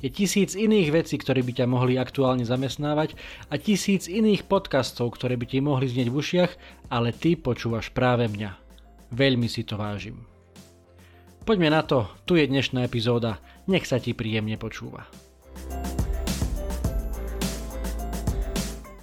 Je tisíc iných vecí, ktoré by ťa mohli aktuálne zamestnávať a tisíc iných podcastov, ktoré by ti mohli znieť v ušiach, ale ty počúvaš práve mňa. Veľmi si to vážim. Poďme na to, tu je dnešná epizóda, nech sa ti príjemne počúva.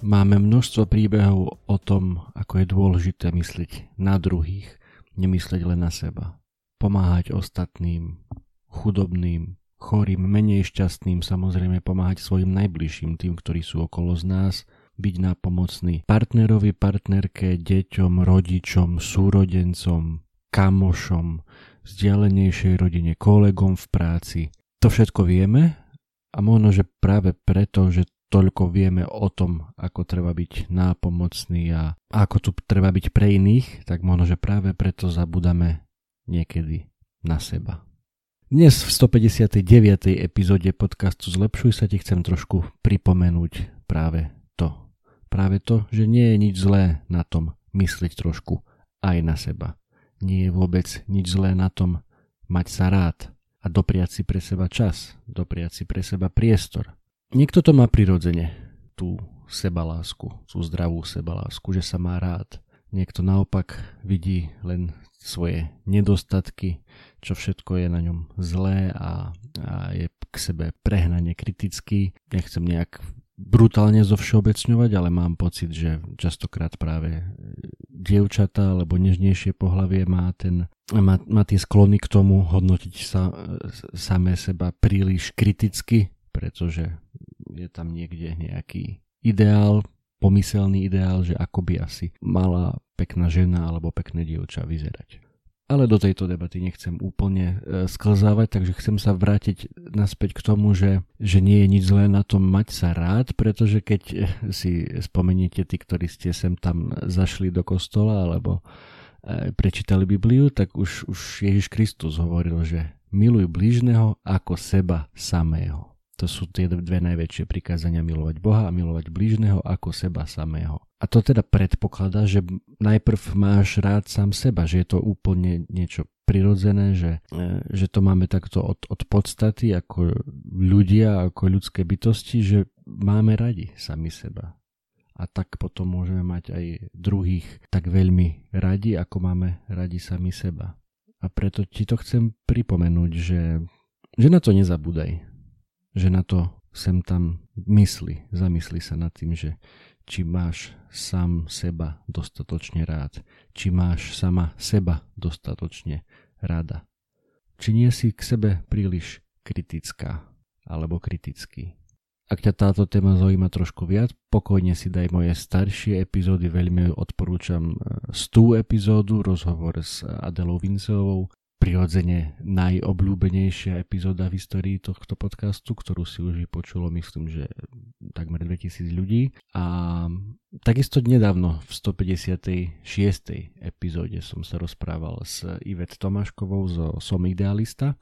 Máme množstvo príbehov o tom, ako je dôležité myslieť na druhých, nemyslieť len na seba. Pomáhať ostatným, chudobným, chorým, menej šťastným, samozrejme pomáhať svojim najbližším, tým, ktorí sú okolo z nás, byť nápomocný partnerovi, partnerke, deťom, rodičom, súrodencom, kamošom, vzdialenejšej rodine, kolegom v práci. To všetko vieme a možno, že práve preto, že toľko vieme o tom, ako treba byť nápomocný a ako tu treba byť pre iných, tak možno, že práve preto zabudame niekedy na seba. Dnes v 159. epizóde podcastu Zlepšuj sa ti chcem trošku pripomenúť práve to. Práve to, že nie je nič zlé na tom myslieť trošku aj na seba. Nie je vôbec nič zlé na tom mať sa rád a dopriať si pre seba čas, dopriať si pre seba priestor. Niekto to má prirodzene, tú sebalásku, tú zdravú sebalásku, že sa má rád. Niekto naopak vidí len svoje nedostatky, čo všetko je na ňom zlé a, a je k sebe prehnane kritický. Nechcem nejak brutálne zovšeobecňovať, ale mám pocit, že častokrát práve dievčata alebo nežnejšie pohlavie má, ten, má, má tie sklony k tomu hodnotiť sa samé seba príliš kriticky, pretože je tam niekde nejaký ideál, pomyselný ideál, že ako by asi mala pekná žena alebo pekné dievča vyzerať. Ale do tejto debaty nechcem úplne e, sklzávať, takže chcem sa vrátiť naspäť k tomu, že, že nie je nič zlé na tom mať sa rád, pretože keď e, si spomeniete tí, ktorí ste sem tam zašli do kostola alebo e, prečítali Bibliu, tak už, už Ježiš Kristus hovoril, že miluj blížneho ako seba samého. To sú tie dve najväčšie prikázania milovať Boha a milovať blížneho ako seba samého. A to teda predpokladá, že najprv máš rád sám seba, že je to úplne niečo prirodzené, že, e, že to máme takto od, od podstaty ako ľudia, ako ľudské bytosti, že máme radi sami seba. A tak potom môžeme mať aj druhých tak veľmi radi, ako máme radi sami seba. A preto ti to chcem pripomenúť, že, že na to nezabúdaj že na to sem tam mysli, zamysli sa nad tým, že či máš sám seba dostatočne rád, či máš sama seba dostatočne rada. Či nie si k sebe príliš kritická alebo kritický. Ak ťa táto téma zaujíma trošku viac, pokojne si daj moje staršie epizódy, veľmi odporúčam 100 epizódu, rozhovor s Adelou Vinceovou, prirodzene najobľúbenejšia epizóda v histórii tohto podcastu, ktorú si už vypočulo, myslím, že takmer 2000 ľudí. A takisto nedávno v 156. epizóde som sa rozprával s Ivet Tomáškovou zo Som idealista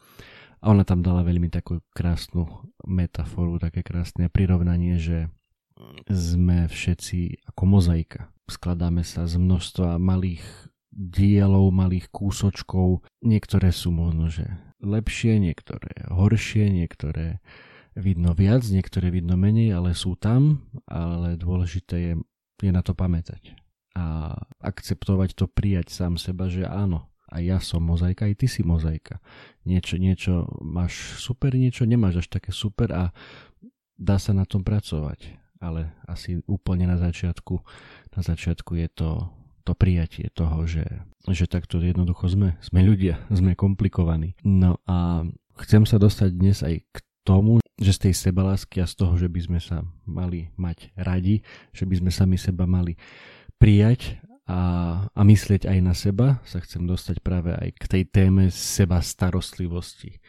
a ona tam dala veľmi takú krásnu metaforu, také krásne prirovnanie, že sme všetci ako mozaika. Skladáme sa z množstva malých dielov, malých kúsočkov. Niektoré sú možno, že lepšie, niektoré horšie, niektoré vidno viac, niektoré vidno menej, ale sú tam, ale dôležité je, je na to pamätať. A akceptovať to, prijať sám seba, že áno, a ja som mozaika, aj ty si mozaika. Niečo, niečo máš super, niečo nemáš až také super a dá sa na tom pracovať. Ale asi úplne na začiatku, na začiatku je to to prijatie toho, že, že takto jednoducho sme. Sme ľudia, sme komplikovaní. No a chcem sa dostať dnes aj k tomu, že z tej sebalásky a z toho, že by sme sa mali mať radi, že by sme sami seba mali prijať a, a myslieť aj na seba, sa chcem dostať práve aj k tej téme seba starostlivosti.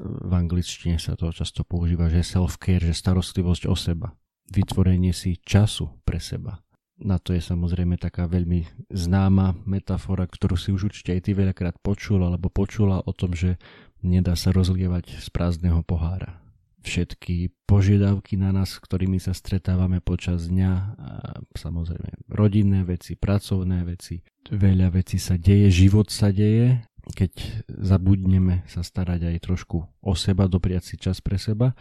V angličtine sa to často používa, že self-care, že starostlivosť o seba. Vytvorenie si času pre seba Na to je samozrejme taká veľmi známa metafora, ktorú si už určite aj ty veľakrát počul alebo počula o tom, že nedá sa rozlievať z prázdneho pohára. Všetky požiadavky na nás, ktorými sa stretávame počas dňa, a samozrejme rodinné veci, pracovné veci, veľa vecí sa deje, život sa deje, keď zabudneme sa starať aj trošku o seba, dopriať si čas pre seba,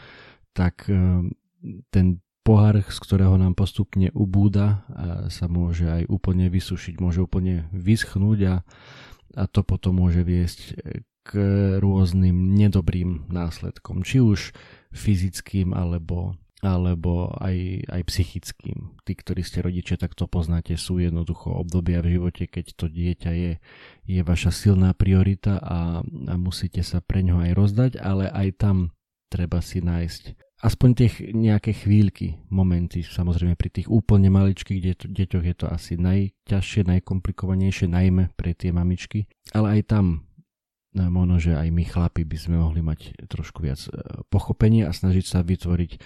tak e, ten pohár, z ktorého nám postupne ubúda, sa môže aj úplne vysušiť, môže úplne vyschnúť a, a to potom môže viesť k rôznym nedobrým následkom, či už fyzickým alebo alebo aj, aj psychickým. Tí, ktorí ste rodičia, tak to poznáte, sú jednoducho obdobia v živote, keď to dieťa je, je vaša silná priorita a, a musíte sa pre ňo aj rozdať, ale aj tam treba si nájsť aspoň tie nejaké chvíľky, momenty, samozrejme pri tých úplne maličkých deť- deťoch je to asi najťažšie, najkomplikovanejšie, najmä pre tie mamičky, ale aj tam no, možno, že aj my chlapi by sme mohli mať trošku viac e, pochopenia a snažiť sa vytvoriť e,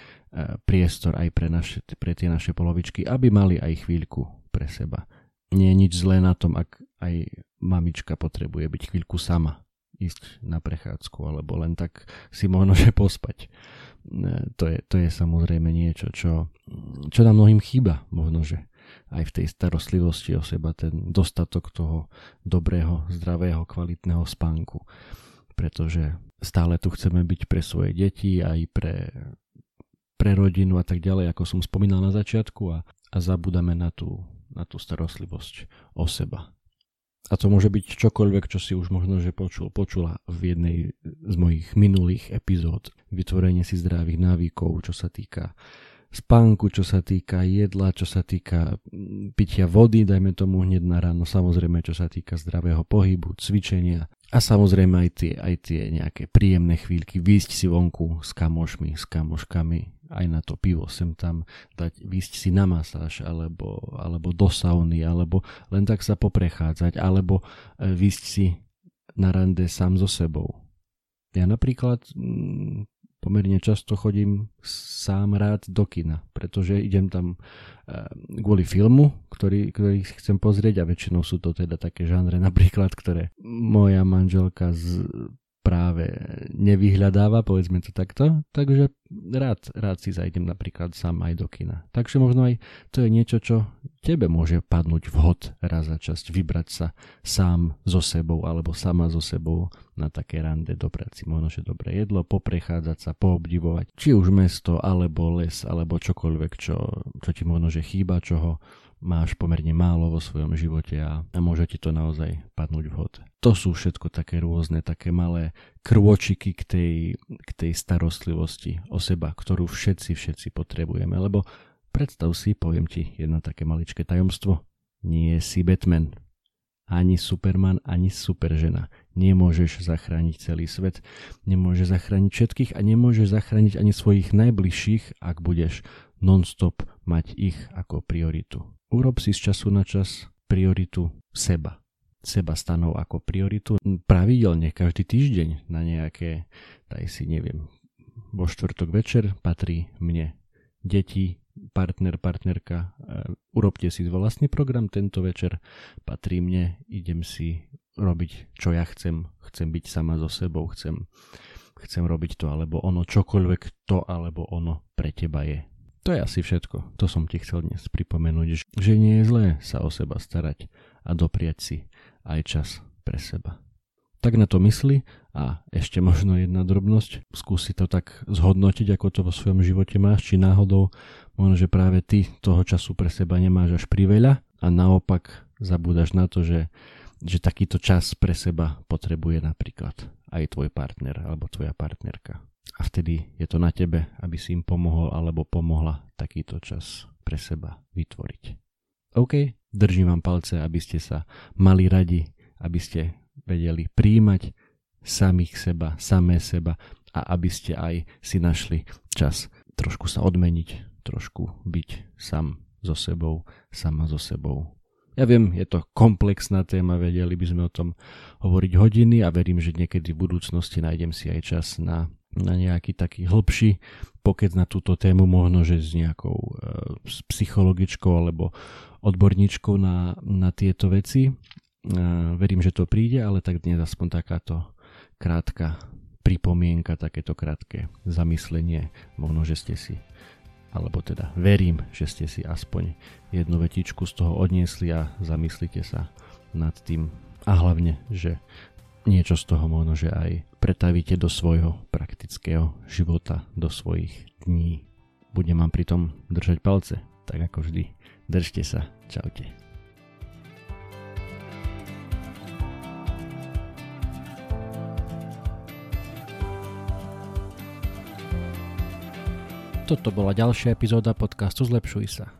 priestor aj pre, naše, pre tie naše polovičky, aby mali aj chvíľku pre seba. Nie je nič zlé na tom, ak aj mamička potrebuje byť chvíľku sama, ísť na prechádzku alebo len tak si možno, že pospať to je, to je samozrejme niečo, čo, čo nám mnohým chýba, možno, že aj v tej starostlivosti o seba, ten dostatok toho dobrého, zdravého, kvalitného spánku. Pretože stále tu chceme byť pre svoje deti, aj pre, pre rodinu a tak ďalej, ako som spomínal na začiatku a, a zabudáme na tú, na tú starostlivosť o seba. A to môže byť čokoľvek, čo si už možno, že počul, počula v jednej z mojich minulých epizód. Vytvorenie si zdravých návykov, čo sa týka spánku, čo sa týka jedla, čo sa týka mm, pitia vody, dajme tomu hneď na ráno, samozrejme, čo sa týka zdravého pohybu, cvičenia a samozrejme aj tie, aj tie nejaké príjemné chvíľky, výjsť si vonku s kamošmi, s kamoškami, aj na to pivo sem tam dať, výsť si na masáž alebo, alebo do sauny alebo len tak sa poprechádzať alebo e, výsť si na rande sám so sebou. Ja napríklad mm, pomerne často chodím sám rád do kina, pretože idem tam e, kvôli filmu, ktorý, ktorý chcem pozrieť a väčšinou sú to teda také žánre napríklad, ktoré moja manželka z, práve nevyhľadáva, povedzme to takto, takže rád, rád si zajdem napríklad sám aj do kina. Takže možno aj to je niečo, čo tebe môže padnúť vhod raz za časť, vybrať sa sám so sebou alebo sama so sebou na také rande, dobrať si možno, že dobré jedlo, poprechádzať sa, poobdivovať, či už mesto, alebo les, alebo čokoľvek, čo, čo ti možno, že chýba, čoho máš pomerne málo vo svojom živote a, a môže ti to naozaj padnúť vhod. To sú všetko také rôzne, také malé krôčiky k tej, k tej starostlivosti o seba, ktorú všetci, všetci potrebujeme, lebo predstav si, poviem ti jedno také maličké tajomstvo, nie si Batman, ani Superman, ani superžena. Nemôžeš zachrániť celý svet, nemôžeš zachrániť všetkých a nemôžeš zachrániť ani svojich najbližších, ak budeš non-stop mať ich ako prioritu. Urob si z času na čas prioritu seba. Seba stanov ako prioritu pravidelne každý týždeň na nejaké, daj si neviem, vo štvrtok večer patrí mne. Deti, partner, partnerka, e, urobte si vlastný program tento večer, patrí mne, idem si robiť, čo ja chcem. Chcem byť sama so sebou, chcem, chcem robiť to alebo ono, čokoľvek to alebo ono pre teba je. To je asi všetko. To som ti chcel dnes pripomenúť, že nie je zlé sa o seba starať a dopriať si aj čas pre seba. Tak na to mysli a ešte možno jedna drobnosť. Skúsi to tak zhodnotiť, ako to vo svojom živote máš, či náhodou možno, že práve ty toho času pre seba nemáš až priveľa a naopak zabúdaš na to, že, že takýto čas pre seba potrebuje napríklad aj tvoj partner alebo tvoja partnerka a vtedy je to na tebe, aby si im pomohol alebo pomohla takýto čas pre seba vytvoriť. OK, držím vám palce, aby ste sa mali radi, aby ste vedeli príjmať samých seba, samé seba a aby ste aj si našli čas trošku sa odmeniť, trošku byť sám so sebou, sama so sebou. Ja viem, je to komplexná téma, vedeli by sme o tom hovoriť hodiny a verím, že niekedy v budúcnosti nájdem si aj čas na na nejaký taký hlbší pokec na túto tému, možno že s nejakou e, psychologičkou alebo odborníčkou na, na tieto veci. E, verím, že to príde, ale tak dnes aspoň takáto krátka pripomienka, takéto krátke zamyslenie. Možno, že ste si alebo teda verím, že ste si aspoň jednu vetičku z toho odniesli a zamyslite sa nad tým a hlavne, že niečo z toho možno, že aj pretavíte do svojho praktického života, do svojich dní. Budem vám pritom držať palce, tak ako vždy. Držte sa, čaute. Toto bola ďalšia epizóda podcastu Zlepšuj sa.